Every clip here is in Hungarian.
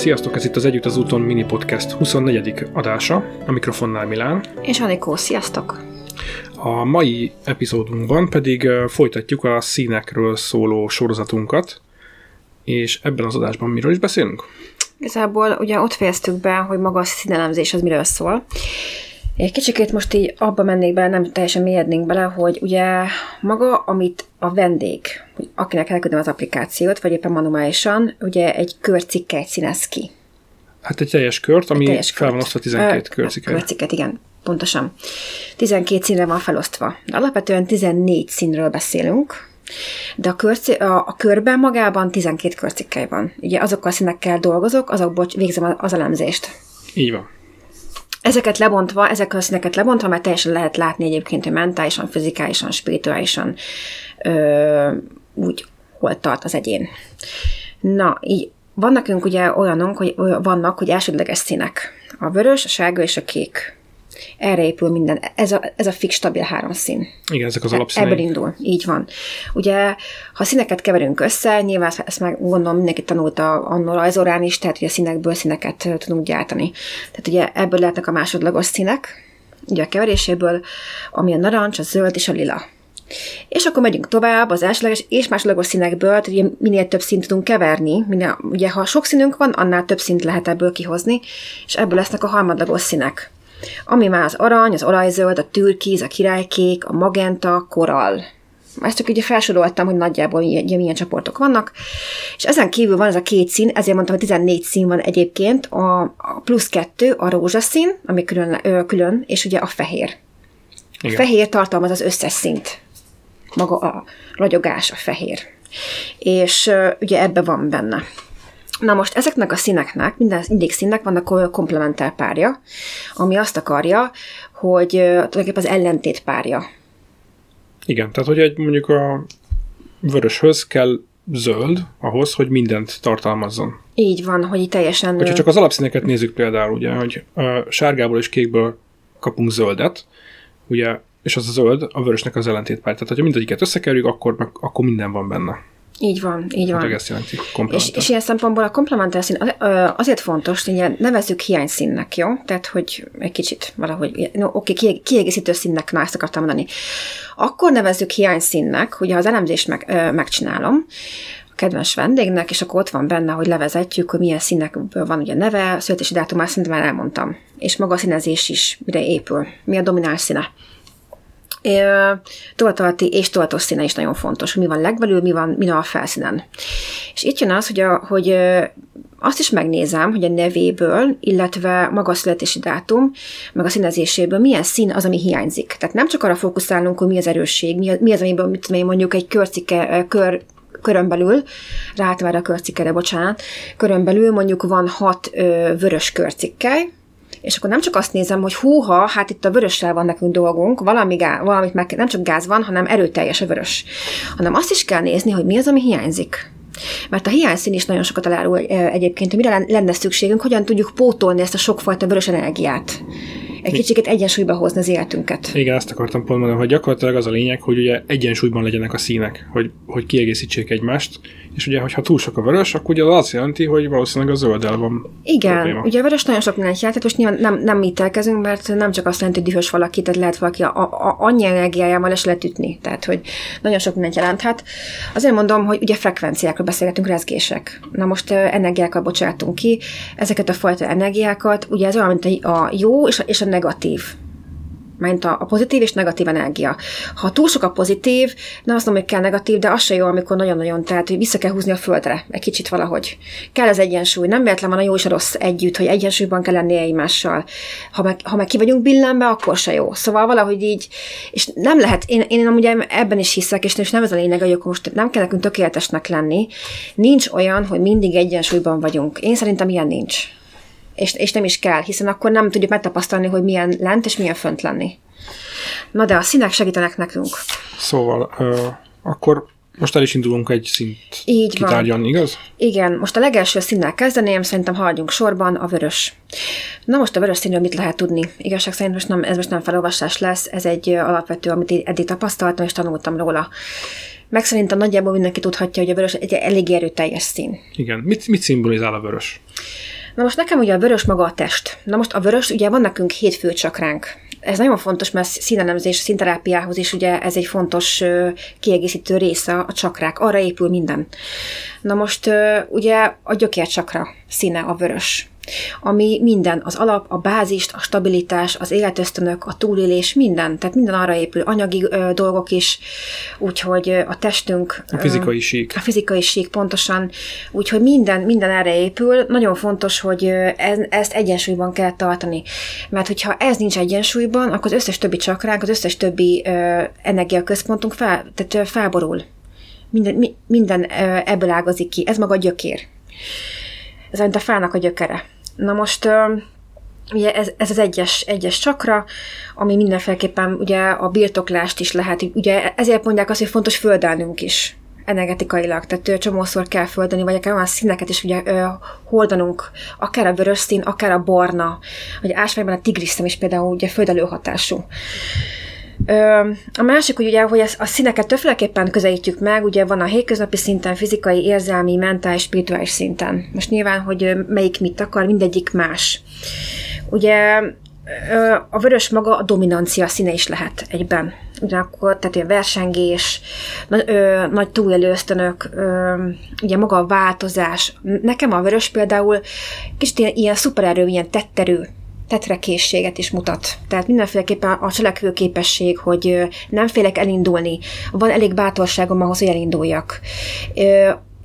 Sziasztok, ez itt az Együtt az úton mini podcast 24. adása, a mikrofonnál Milán. És Anikó, sziasztok! A mai epizódunkban pedig folytatjuk a színekről szóló sorozatunkat, és ebben az adásban miről is beszélünk? Igazából ugye ott fejeztük be, hogy maga a színelemzés az miről szól. Egy kicsikét most így abba mennék bele, nem teljesen mélyednénk bele, hogy ugye maga, amit a vendég, akinek elküldöm az applikációt, vagy éppen manuálisan, ugye egy körcikket színez ki. Hát egy teljes kört, ami teljes fel van osztva 12 körcikket. Körcikket, igen, pontosan. 12 színre van felosztva. Alapvetően 14 színről beszélünk, de a, körci, a, a körben magában 12 körcikkely van. Ugye azokkal a színekkel dolgozok, azokból végzem az elemzést. Így van. Ezeket lebontva, ezek a színeket lebontva, mert teljesen lehet látni egyébként, hogy mentálisan, fizikálisan, spirituálisan ö, úgy hol tart az egyén. Na, így vannak nekünk ugye olyanok, hogy vannak, hogy elsődleges színek. A vörös, a sárga és a kék. Erre épül minden. Ez a, ez a fix, stabil három szín. Igen, ezek az alapszínek. Ebből indul, így van. Ugye, ha színeket keverünk össze, nyilván ezt meg gondolom mindenki tanulta annól rajzorán is, tehát hogy a színekből színeket tudunk gyártani. Tehát ugye ebből lehetnek a másodlagos színek, ugye a keveréséből, ami a narancs, a zöld és a lila. És akkor megyünk tovább az elsőleges és másodlagos színekből, tehát ugye minél több szint tudunk keverni, minél, ugye ha sok színünk van, annál több szint lehet ebből kihozni, és ebből lesznek a harmadlagos színek ami már az arany, az olajzöld, a türkiz, a királykék, a magenta, korall. Ezt csak ugye felsoroltam, hogy nagyjából ugye, milyen csoportok vannak. És ezen kívül van ez a két szín, ezért mondtam, hogy 14 szín van egyébként, a, a plusz kettő, a rózsaszín, ami külön, ö, külön és ugye a fehér. Igen. A fehér tartalmaz az összes szint. Maga a ragyogás, a fehér. És ugye ebbe van benne. Na most ezeknek a színeknek, minden mindig színnek vannak komplementár párja, ami azt akarja, hogy tulajdonképpen az ellentét párja. Igen, tehát hogy egy mondjuk a vöröshöz kell zöld ahhoz, hogy mindent tartalmazzon. Így van, hogy teljesen... Hogyha csak az alapszíneket nézzük például, ugye, hogy a sárgából és kékből kapunk zöldet, ugye, és az a zöld a vörösnek az ellentétpár. Tehát, hogyha mindegyiket összekerüljük, akkor, meg, akkor minden van benne. Így van, így van. Hát ezt jelenti, és, és ilyen szempontból a komplementer szín azért fontos, hogy nevezzük hiányszínnek, jó? Tehát, hogy egy kicsit valahogy, no, oké, okay, kiegészítő színnek, na ezt akartam mondani. Akkor nevezzük hiányszínnek, hogy ha az elemzést meg, ö, megcsinálom, a kedves vendégnek, és akkor ott van benne, hogy levezetjük, hogy milyen színekből van ugye neve, születési dátum, már szerintem már elmondtam. És maga a színezés is mire épül. Mi a domináns színe tudatalatti és tudatos színe is nagyon fontos, hogy mi van legbelül, mi van, mi van a felszínen. És itt jön az, hogy, a, hogy azt is megnézem, hogy a nevéből, illetve maga a születési dátum, meg a színezéséből milyen szín az, ami hiányzik. Tehát nem csak arra fókuszálunk, hogy mi az erősség, mi az, mi az amiből mit tudom én, mondjuk egy körcike, kör, körön belül, ráálltam erre a körcikere, bocsánat, körön belül mondjuk van hat ö, vörös körcikkely, és akkor nem csak azt nézem, hogy húha, hát itt a vörössel van nekünk dolgunk, valami gá, valamit meg, nem csak gáz van, hanem erőteljes a vörös, hanem azt is kell nézni, hogy mi az, ami hiányzik. Mert a hiányszín is nagyon sokat elárul egyébként, hogy mire lenne szükségünk, hogyan tudjuk pótolni ezt a sokfajta vörös energiát egy kicsit egyensúlyba hozni az életünket. Igen, azt akartam pont mondani, hogy gyakorlatilag az a lényeg, hogy ugye egyensúlyban legyenek a színek, hogy, hogy kiegészítsék egymást, és ugye, hogyha túl sok a vörös, akkor ugye az azt jelenti, hogy valószínűleg a zölddel van Igen, probléma. ugye a vörös nagyon sok mindent jelent, most nyilván nem, nem mi telkezünk, mert nem csak azt jelenti, hogy dühös valaki, tehát lehet valaki a, a, annyi energiájával is lehet ütni, tehát hogy nagyon sok mindent jelenthet. Azért mondom, hogy ugye frekvenciákról beszélgetünk, rezgések. Na most energiákat bocsátunk ki, ezeket a fajta energiákat, ugye ez olyan, mint a jó és a, és a negatív mint a, a pozitív és negatív energia. Ha túl sok a pozitív, nem azt mondom, hogy kell negatív, de az se jó, amikor nagyon-nagyon, tehát hogy vissza kell húzni a földre, egy kicsit valahogy. Kell az egyensúly, nem véletlen van a jó és a rossz együtt, hogy egyensúlyban kell lenni egymással. Ha meg, ha meg ki vagyunk billenve, akkor se jó. Szóval valahogy így, és nem lehet, én, én amúgy ebben is hiszek, és nem ez a lényeg, hogy most nem kell nekünk tökéletesnek lenni. Nincs olyan, hogy mindig egyensúlyban vagyunk. Én szerintem ilyen nincs és, és nem is kell, hiszen akkor nem tudjuk megtapasztalni, hogy milyen lent és milyen fönt lenni. Na de a színek segítenek nekünk. Szóval, uh, akkor most el is indulunk egy szint Így kitárgyalni, van. igaz? Igen, most a legelső színnel kezdeném, szerintem haladjunk sorban, a vörös. Na most a vörös színről mit lehet tudni? Igazság szerint most nem, ez most nem felolvasás lesz, ez egy alapvető, amit eddig tapasztaltam és tanultam róla. meg szerintem nagyjából mindenki tudhatja, hogy a vörös egy elég erőteljes szín. Igen. Mit, mit szimbolizál a vörös? Na most nekem ugye a vörös maga a test. Na most a vörös, ugye van nekünk hét főcsakránk. Ez nagyon fontos, mert színelemzés, színterápiához is ugye ez egy fontos kiegészítő része a csakrák. Arra épül minden. Na most ugye a gyökércsakra színe a vörös ami minden, az alap, a bázist, a stabilitás, az életösztönök, a túlélés, minden, tehát minden arra épül, anyagi ö, dolgok is, úgyhogy a testünk... A fizikai sík. A fizikai sík, pontosan. Úgyhogy minden, minden erre épül. Nagyon fontos, hogy ez, ezt egyensúlyban kell tartani. Mert hogyha ez nincs egyensúlyban, akkor az összes többi csakránk, az összes többi ö, energiaközpontunk fel, tehát felborul. Minden, mi, minden ebből ágazik ki. Ez maga a gyökér. Ez mint a fának a gyökere. Na most ugye ez, ez az egyes, egyes csakra, ami mindenféleképpen ugye a birtoklást is lehet, ugye ezért mondják azt, hogy fontos földelnünk is energetikailag, tehát csomószor kell földeni, vagy akár olyan színeket is ugye ö, hordanunk, akár a vörös szín, akár a barna, vagy ásványban a tigriszem is például ugye földelő hatású. A másik, hogy ugye, hogy a színeket többféleképpen közelítjük meg, ugye van a hétköznapi szinten, fizikai, érzelmi, mentális, spirituális szinten. Most nyilván, hogy melyik mit akar, mindegyik más. Ugye a vörös maga a dominancia színe is lehet egyben. Ugyanakkor, tehát a versengés, nagy, ö, nagy túlélő ösztönök, ö, ugye maga a változás. Nekem a vörös például kicsit ilyen, ilyen szupererő, ilyen tetterő tetrekészséget is mutat. Tehát mindenféleképpen a cselekvő képesség, hogy nem félek elindulni, van elég bátorságom ahhoz, hogy elinduljak.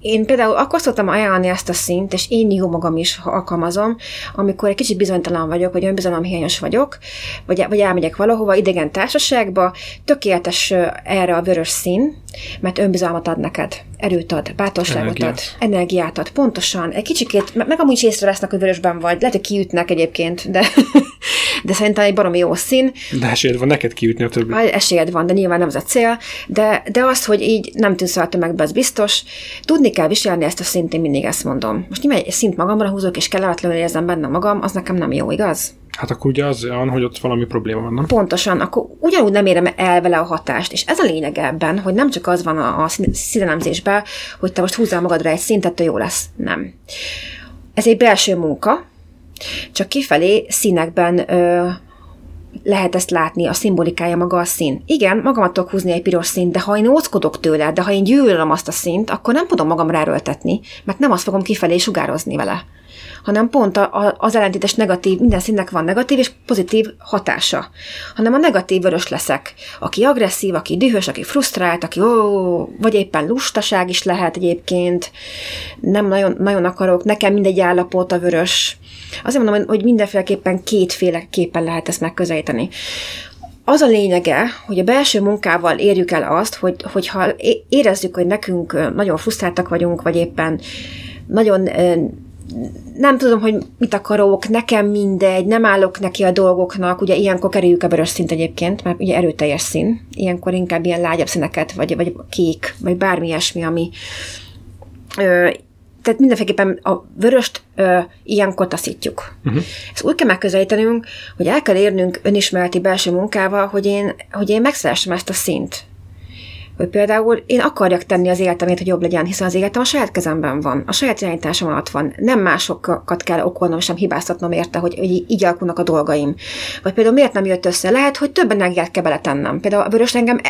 Én például akkor szoktam ajánlani ezt a szint, és én jó magam is alkalmazom, amikor egy kicsit bizonytalan vagyok, vagy önbizalomhiányos vagyok, vagy, vagy elmegyek valahova, idegen társaságba, tökéletes erre a vörös szín, mert önbizalmat ad neked, erőt ad, bátorságot energiát. ad, energiát ad, pontosan. Egy kicsikét, meg amúgy is észrevesznek, hogy vörösben vagy, lehet, hogy kiütnek egyébként, de, de szerintem egy baromi jó szín. De esélyed van neked kiütni a többi. Esélyed van, de nyilván nem az a cél, de, de az, hogy így nem tűnsz a tömegbe, az biztos. Tudni kell viselni ezt a szint, én mindig ezt mondom. Most nyilván egy szint magamra húzok, és kellemetlenül érzem benne magam, az nekem nem jó, igaz? Hát akkor ugye az olyan, hogy ott valami probléma van, nem? Pontosan, akkor ugyanúgy nem érem el vele a hatást. És ez a lényeg ebben, hogy nem csak az van a, a színelemzésben, hogy te most húzzál magadra egy szintet, jó lesz. Nem. Ez egy belső munka, csak kifelé színekben ö, lehet ezt látni, a szimbolikája maga a szín. Igen, magamat tudok húzni egy piros színt, de ha én óckodok tőle, de ha én gyűlölöm azt a színt, akkor nem tudom magam ráröltetni, mert nem azt fogom kifelé sugározni vele hanem pont a, a, az ellentétes negatív, minden színnek van negatív és pozitív hatása, hanem a negatív vörös leszek, aki agresszív, aki dühös, aki frusztrált, aki ó, vagy éppen lustaság is lehet egyébként, nem nagyon, nagyon akarok, nekem mindegy állapot a vörös. Azért mondom, hogy mindenféleképpen kétféleképpen lehet ezt megközelíteni. Az a lényege, hogy a belső munkával érjük el azt, hogy, hogyha érezzük, hogy nekünk nagyon frusztráltak vagyunk, vagy éppen nagyon nem tudom, hogy mit akarok, nekem mindegy, nem állok neki a dolgoknak, ugye ilyenkor kerüljük a vörös szint egyébként, mert ugye erőteljes szín, ilyenkor inkább ilyen lágyabb színeket, vagy, vagy kék, vagy bármi ilyesmi, ami ö, tehát mindenféleképpen a vöröst ö, ilyenkor taszítjuk. Uh-huh. Ezt úgy kell megközelítenünk, hogy el kell érnünk önismereti belső munkával, hogy én, hogy én megszeressem ezt a szint hogy például én akarjak tenni az életemét, hogy jobb legyen, hiszen az életem a saját kezemben van, a saját irányításom alatt van. Nem másokat kell okolnom, sem hibáztatnom érte, hogy, hogy így alakulnak a dolgaim. Vagy például miért nem jött össze? Lehet, hogy több energiát kell beletennem. Például a vörös engem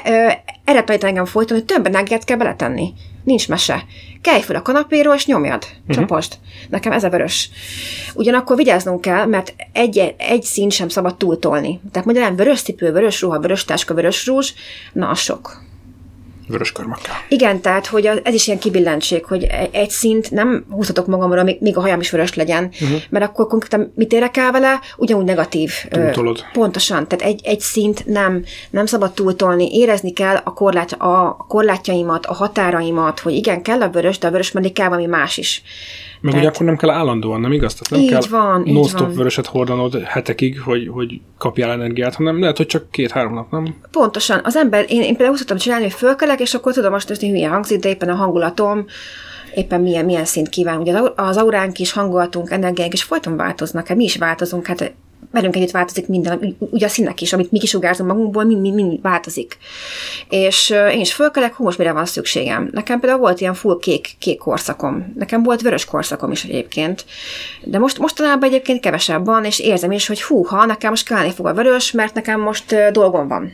erre tanít engem folyton, hogy több energiát kell beletenni. Nincs mese. Kelj fel a kanapéról, és nyomjad. Uh-huh. Csapost. Nekem ez a vörös. Ugyanakkor vigyáznunk kell, mert egy, egy szín sem szabad túltolni. Tehát magyarán vörös cipő, vörös ruha, vörös táska, vörös rúzs, na az sok vörös körmökkel. Igen, tehát hogy ez is ilyen kibillentség, hogy e- egy szint nem húzhatok magamra, még a hajam is vörös legyen, uh-huh. mert akkor konkrétan mit érek el vele? Ugyanúgy negatív. Túltolod. Pontosan, tehát egy, egy szint nem, nem szabad túltolni, érezni kell a, korlát, a korlátjaimat, a határaimat, hogy igen, kell a vörös, de a vörös mellé kell valami más is. Meg Tehát... ugye akkor nem kell állandóan, nem igaz? Tehát nem így kell van, non-stop vöröset hordanod hetekig, hogy, hogy kapjál energiát, hanem lehet, hogy csak két-három nap, nem? Pontosan. Az ember, én, én például úgy szoktam csinálni, hogy fölkelek, és akkor tudom most, hogy hülye hangzik, de éppen a hangulatom, éppen milyen, milyen szint kíván. Ugye az auránk is, hangulatunk, energiánk is folyton változnak, hát mi is változunk, hát velünk együtt változik minden, ugye a színek is, amit mi kisugárzunk magunkból, mind, mind, mind változik. És én is fölkelek, hú, most mire van szükségem. Nekem például volt ilyen full kék, kék korszakom. Nekem volt vörös korszakom is egyébként. De most mostanában egyébként kevesebb van, és érzem is, hogy hú, ha nekem most kelleni fog a vörös, mert nekem most dolgom van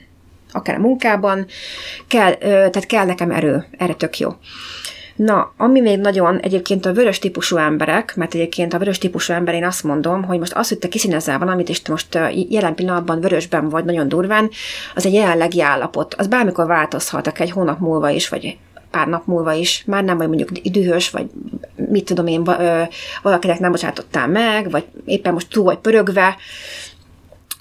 akár a munkában, kell, tehát kell nekem erő, erre tök jó. Na, ami még nagyon egyébként a vörös típusú emberek, mert egyébként a vörös típusú ember én azt mondom, hogy most az, hogy te kiszínezel valamit, és te most jelen pillanatban vörösben vagy nagyon durván, az egy jelenlegi állapot. Az bármikor változhat, egy hónap múlva is, vagy pár nap múlva is, már nem vagy mondjuk dühös, vagy mit tudom én, valakinek nem bocsátottál meg, vagy éppen most túl vagy pörögve,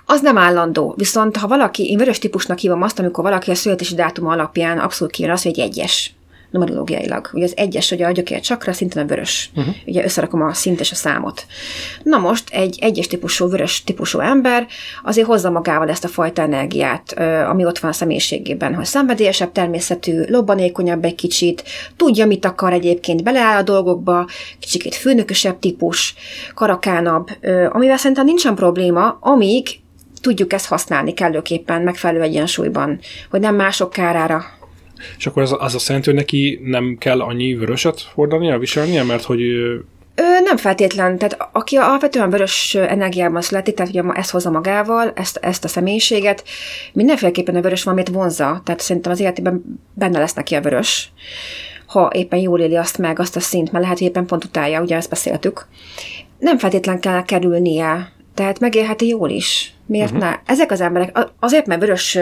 az nem állandó. Viszont ha valaki, én vörös típusnak hívom azt, amikor valaki a születési dátum alapján abszolút kijön az, hogy egy egyes numerológiailag. Ugye az egyes, hogy a gyökér csakra, szintén a vörös. Uh-huh. Ugye összerakom a szint és a számot. Na most egy egyes típusú, vörös típusú ember azért hozza magával ezt a fajta energiát, ami ott van a személyiségében, hogy szenvedélyesebb természetű, lobbanékonyabb egy kicsit, tudja, mit akar egyébként, beleáll a dolgokba, kicsit főnökösebb típus, karakánabb, amivel szerintem nincsen probléma, amíg tudjuk ezt használni kellőképpen, megfelelő egyensúlyban, hogy nem mások kárára és akkor az, az azt jelenti, hogy neki nem kell annyi vöröset hordania, viselnie, mert hogy Ö, nem feltétlen. Tehát aki alapvetően vörös energiában születik, tehát ugye ezt hozza magával, ezt, ezt a személyiséget, mindenféleképpen a vörös valamit vonza. Tehát szerintem az életében benne lesz neki a vörös ha éppen jól éli azt meg, azt a szint, mert lehet, hogy éppen pont utálja, ugye ezt beszéltük. Nem feltétlen kell kerülnie, tehát megélheti jól is. Miért uh-huh. ne? Ezek az emberek, azért, mert vörös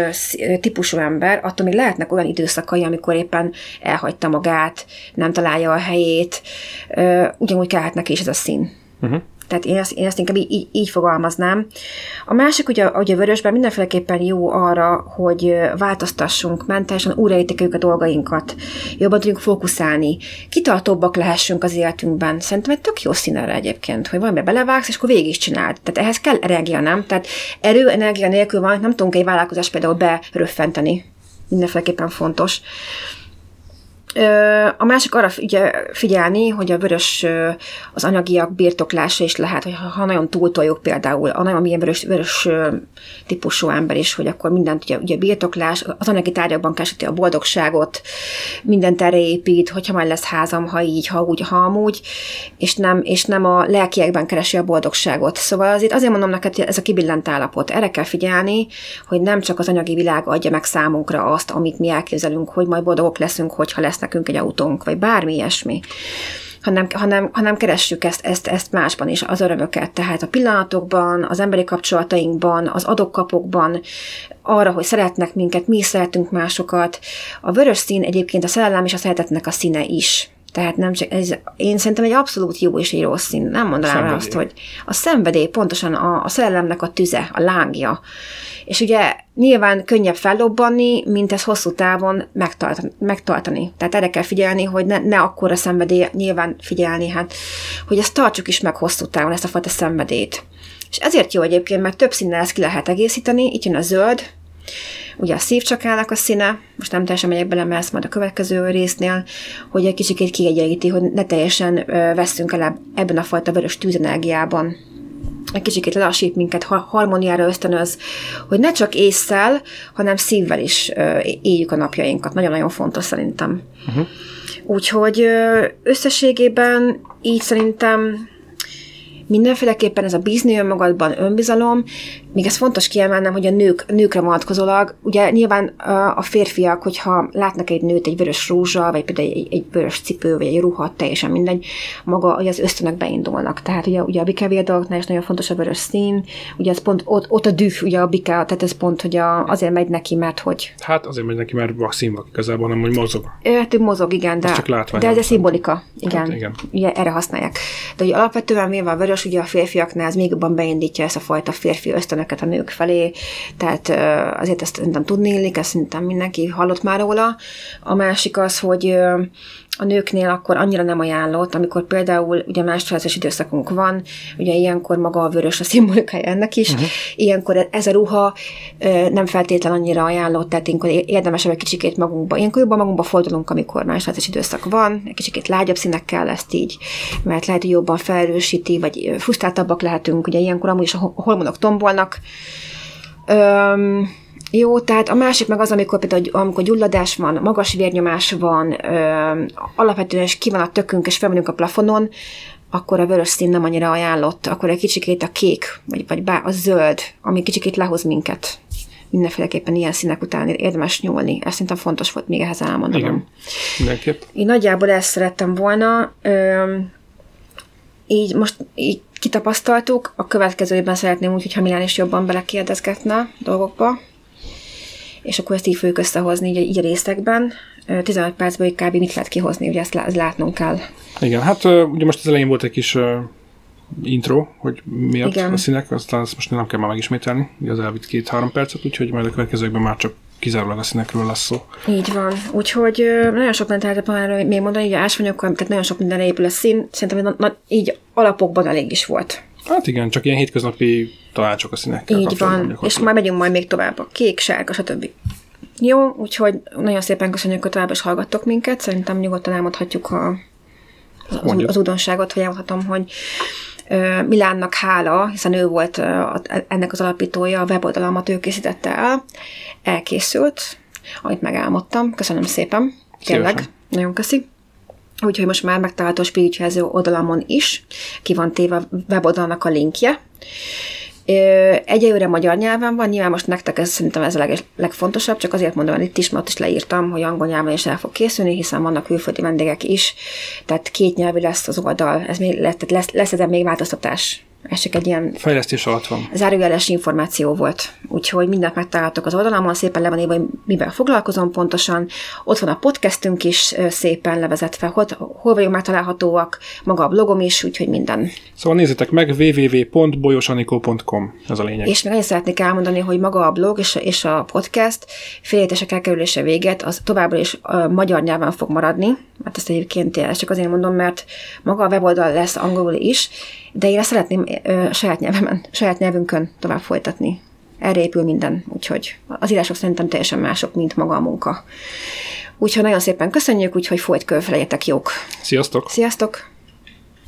típusú ember, attól még lehetnek olyan időszakai, amikor éppen elhagyta magát, nem találja a helyét, ugyanúgy kellhet neki is ez a szín. Uh-huh. Tehát én ezt, én ezt inkább így, így fogalmaznám. A másik, ugye, ugye a vörösben mindenféleképpen jó arra, hogy változtassunk mentálisan, újraértékeljük a dolgainkat, jobban tudjunk fókuszálni, kitartóbbak lehessünk az életünkben. Szerintem egy tök jó szín erre egyébként, hogy valamibe belevágsz, és akkor végig is csináld. Tehát ehhez kell energia, nem? Tehát erő, energia nélkül van, nem tudunk egy vállalkozást például beröffenteni. Mindenféleképpen fontos. A másik arra figyelni, hogy a vörös az anyagiak birtoklása is lehet, hogy ha nagyon túltoljuk például, a nagyon milyen vörös, vörös típusú ember is, hogy akkor mindent ugye, ugye birtoklás, az anyagi tárgyakban kereseti a boldogságot, mindent erre épít, hogyha majd lesz házam, ha így, ha úgy, ha amúgy, és nem, és nem a lelkiekben keresi a boldogságot. Szóval azért azért mondom neked, hogy ez a kibillent állapot. Erre kell figyelni, hogy nem csak az anyagi világ adja meg számunkra azt, amit mi elképzelünk, hogy majd boldogok leszünk, hogyha lesz nekünk egy autónk, vagy bármi ilyesmi hanem, hanem, hanem keressük ezt, ezt, ezt másban is, az örömöket. Tehát a pillanatokban, az emberi kapcsolatainkban, az adokkapokban, arra, hogy szeretnek minket, mi is szeretünk másokat. A vörös szín egyébként a szerelem és a szeretetnek a színe is. Tehát nem csak, ez, én szerintem egy abszolút jó és egy rossz szín. Nem mondanám szenvedély. azt, hogy a szenvedély pontosan a, a szerelemnek a tüze, a lángja. És ugye nyilván könnyebb fellobbanni, mint ez hosszú távon megtartani. megtartani. Tehát erre kell figyelni, hogy ne, ne akkora szenvedély, nyilván figyelni, hát, hogy ezt tartsuk is meg hosszú távon, ezt a fajta szenvedélyt. És ezért jó egyébként, mert több színnel ezt ki lehet egészíteni. Itt jön a zöld, ugye a szívcsakának a színe, most nem teljesen megyek bele, mert ezt majd a következő résznél, hogy egy kicsit kiegyenlíti, hogy ne teljesen veszünk el ebben a fajta vörös tűzenergiában egy kicsit lassít minket, harmóniára ösztönöz, hogy ne csak észszel, hanem szívvel is éljük a napjainkat. Nagyon-nagyon fontos szerintem. Uh-huh. Úgyhogy összességében így szerintem mindenféleképpen ez a bízni önmagadban, önbizalom, még ez fontos kiemelnem, hogy a nők, nőkre vonatkozólag, ugye nyilván a férfiak, hogyha látnak egy nőt egy vörös rózsa, vagy például egy, egy vörös cipő, vagy egy ruha, teljesen mindegy, maga hogy az ösztönök beindulnak. Tehát ugye, ugye a bikevér dolgoknál is nagyon fontos a vörös szín, ugye ez pont ott, ott a düh, ugye a bika, tehát ez pont, hogy a, azért megy neki, mert hogy... Hát azért megy neki, mert a színvak igazából, nem, hogy mozog. Hát mozog, igen, de, csak de ez a szimbolika, igen, hát, igen. Ugye erre használják. De ugye alapvetően mivel a vörös, ugye a férfiaknál ez még jobban beindítja ezt a fajta férfi ösztönök ösztönöket a nők felé, tehát azért ezt szerintem tudni illik, ezt szerintem mindenki hallott már róla. A másik az, hogy a nőknél akkor annyira nem ajánlott, amikor például ugye másodfázis időszakunk van, ugye ilyenkor maga a vörös a szimbolikája ennek is, uh-huh. ilyenkor ez a ruha nem feltétlen annyira ajánlott, tehát ilyenkor érdemes egy kicsikét magunkba, ilyenkor jobban magunkba fordulunk, amikor másodfázis időszak van, egy kicsikét lágyabb színekkel ezt így, mert lehet, hogy jobban felerősíti, vagy frusztráltabbak lehetünk, ugye ilyenkor amúgy is a hormonok tombolnak. Öm, jó, tehát a másik meg az, amikor például amikor gyulladás van, magas vérnyomás van, ö, alapvetően is ki van a tökünk, és felmegyünk a plafonon, akkor a vörös szín nem annyira ajánlott, akkor egy kicsikét a kék, vagy, vagy bá, a zöld, ami kicsikét lehoz minket. Mindenféleképpen ilyen színek után érdemes nyúlni. Ez szerintem fontos volt még ehhez elmondanom. Igen, mindenképp. Én nagyjából ezt szerettem volna. Ö, így most így kitapasztaltuk, a következőben szeretném úgy, hogyha Milán is jobban belekérdezgetne dolgokba, és akkor ezt így fogjuk összehozni így, így a részekben. 15 percből kb. mit lehet kihozni, ugye ezt, látnunk kell. Igen, hát ugye most az elején volt egy kis intro, hogy miatt Igen. a színek, aztán ezt most nem kell már megismételni, az elvitt két-három percet, úgyhogy majd a következőkben már csak kizárólag a színekről lesz szó. Így van. Úgyhogy nagyon sok mindent lehet még mondani, hogy ásványokkal, tehát nagyon sok minden épül a szín, szerintem na, így alapokban elég is volt. Hát igen, csak ilyen hétköznapi tanácsok a színekkel. Így van, és majd megyünk majd még tovább a kék, sárga, stb. Jó, úgyhogy nagyon szépen köszönjük, hogy tovább is hallgattok minket. Szerintem nyugodtan elmondhatjuk a, az, az újdonságot, hogy elmondhatom, hogy Milánnak hála, hiszen ő volt ennek az alapítója, a weboldalamat ő készítette el, elkészült, amit megálmodtam. Köszönöm szépen. Tényleg, Szívesen. nagyon köszi. Úgyhogy most már megtalálható a Spiritualiző oldalamon is, ki van téve a weboldalnak a linkje. Egyelőre magyar nyelven van, nyilván most nektek ez szerintem ez a leg, legfontosabb, csak azért mondom, hogy itt is, mert is leírtam, hogy angol nyelven is el fog készülni, hiszen vannak külföldi vendégek is, tehát két nyelvű lesz az oldal, ez még lesz, lesz, lesz ezen még változtatás ez csak egy ilyen fejlesztés alatt van. Zárójeles információ volt. Úgyhogy mindent megtaláltok az oldalamon, szépen le van írva, hogy mivel foglalkozom pontosan. Ott van a podcastünk is szépen levezetve, hol, hol vagyunk megtalálhatóak, maga a blogom is, úgyhogy minden. Szóval nézzétek meg www.bolyosanikó.com, ez a lényeg. És még én szeretnék elmondani, hogy maga a blog és, és a podcast félértések elkerülése véget, az továbbra is a magyar nyelven fog maradni, hát ezt egyébként ezt csak azért mondom, mert maga a weboldal lesz angolul is, de én ezt szeretném ö, saját nyelvemen, saját nyelvünkön tovább folytatni. Erre épül minden, úgyhogy az írások szerintem teljesen mások, mint maga a munka. Úgyhogy nagyon szépen köszönjük, úgyhogy folyt körül jók. Sziasztok! Sziasztok!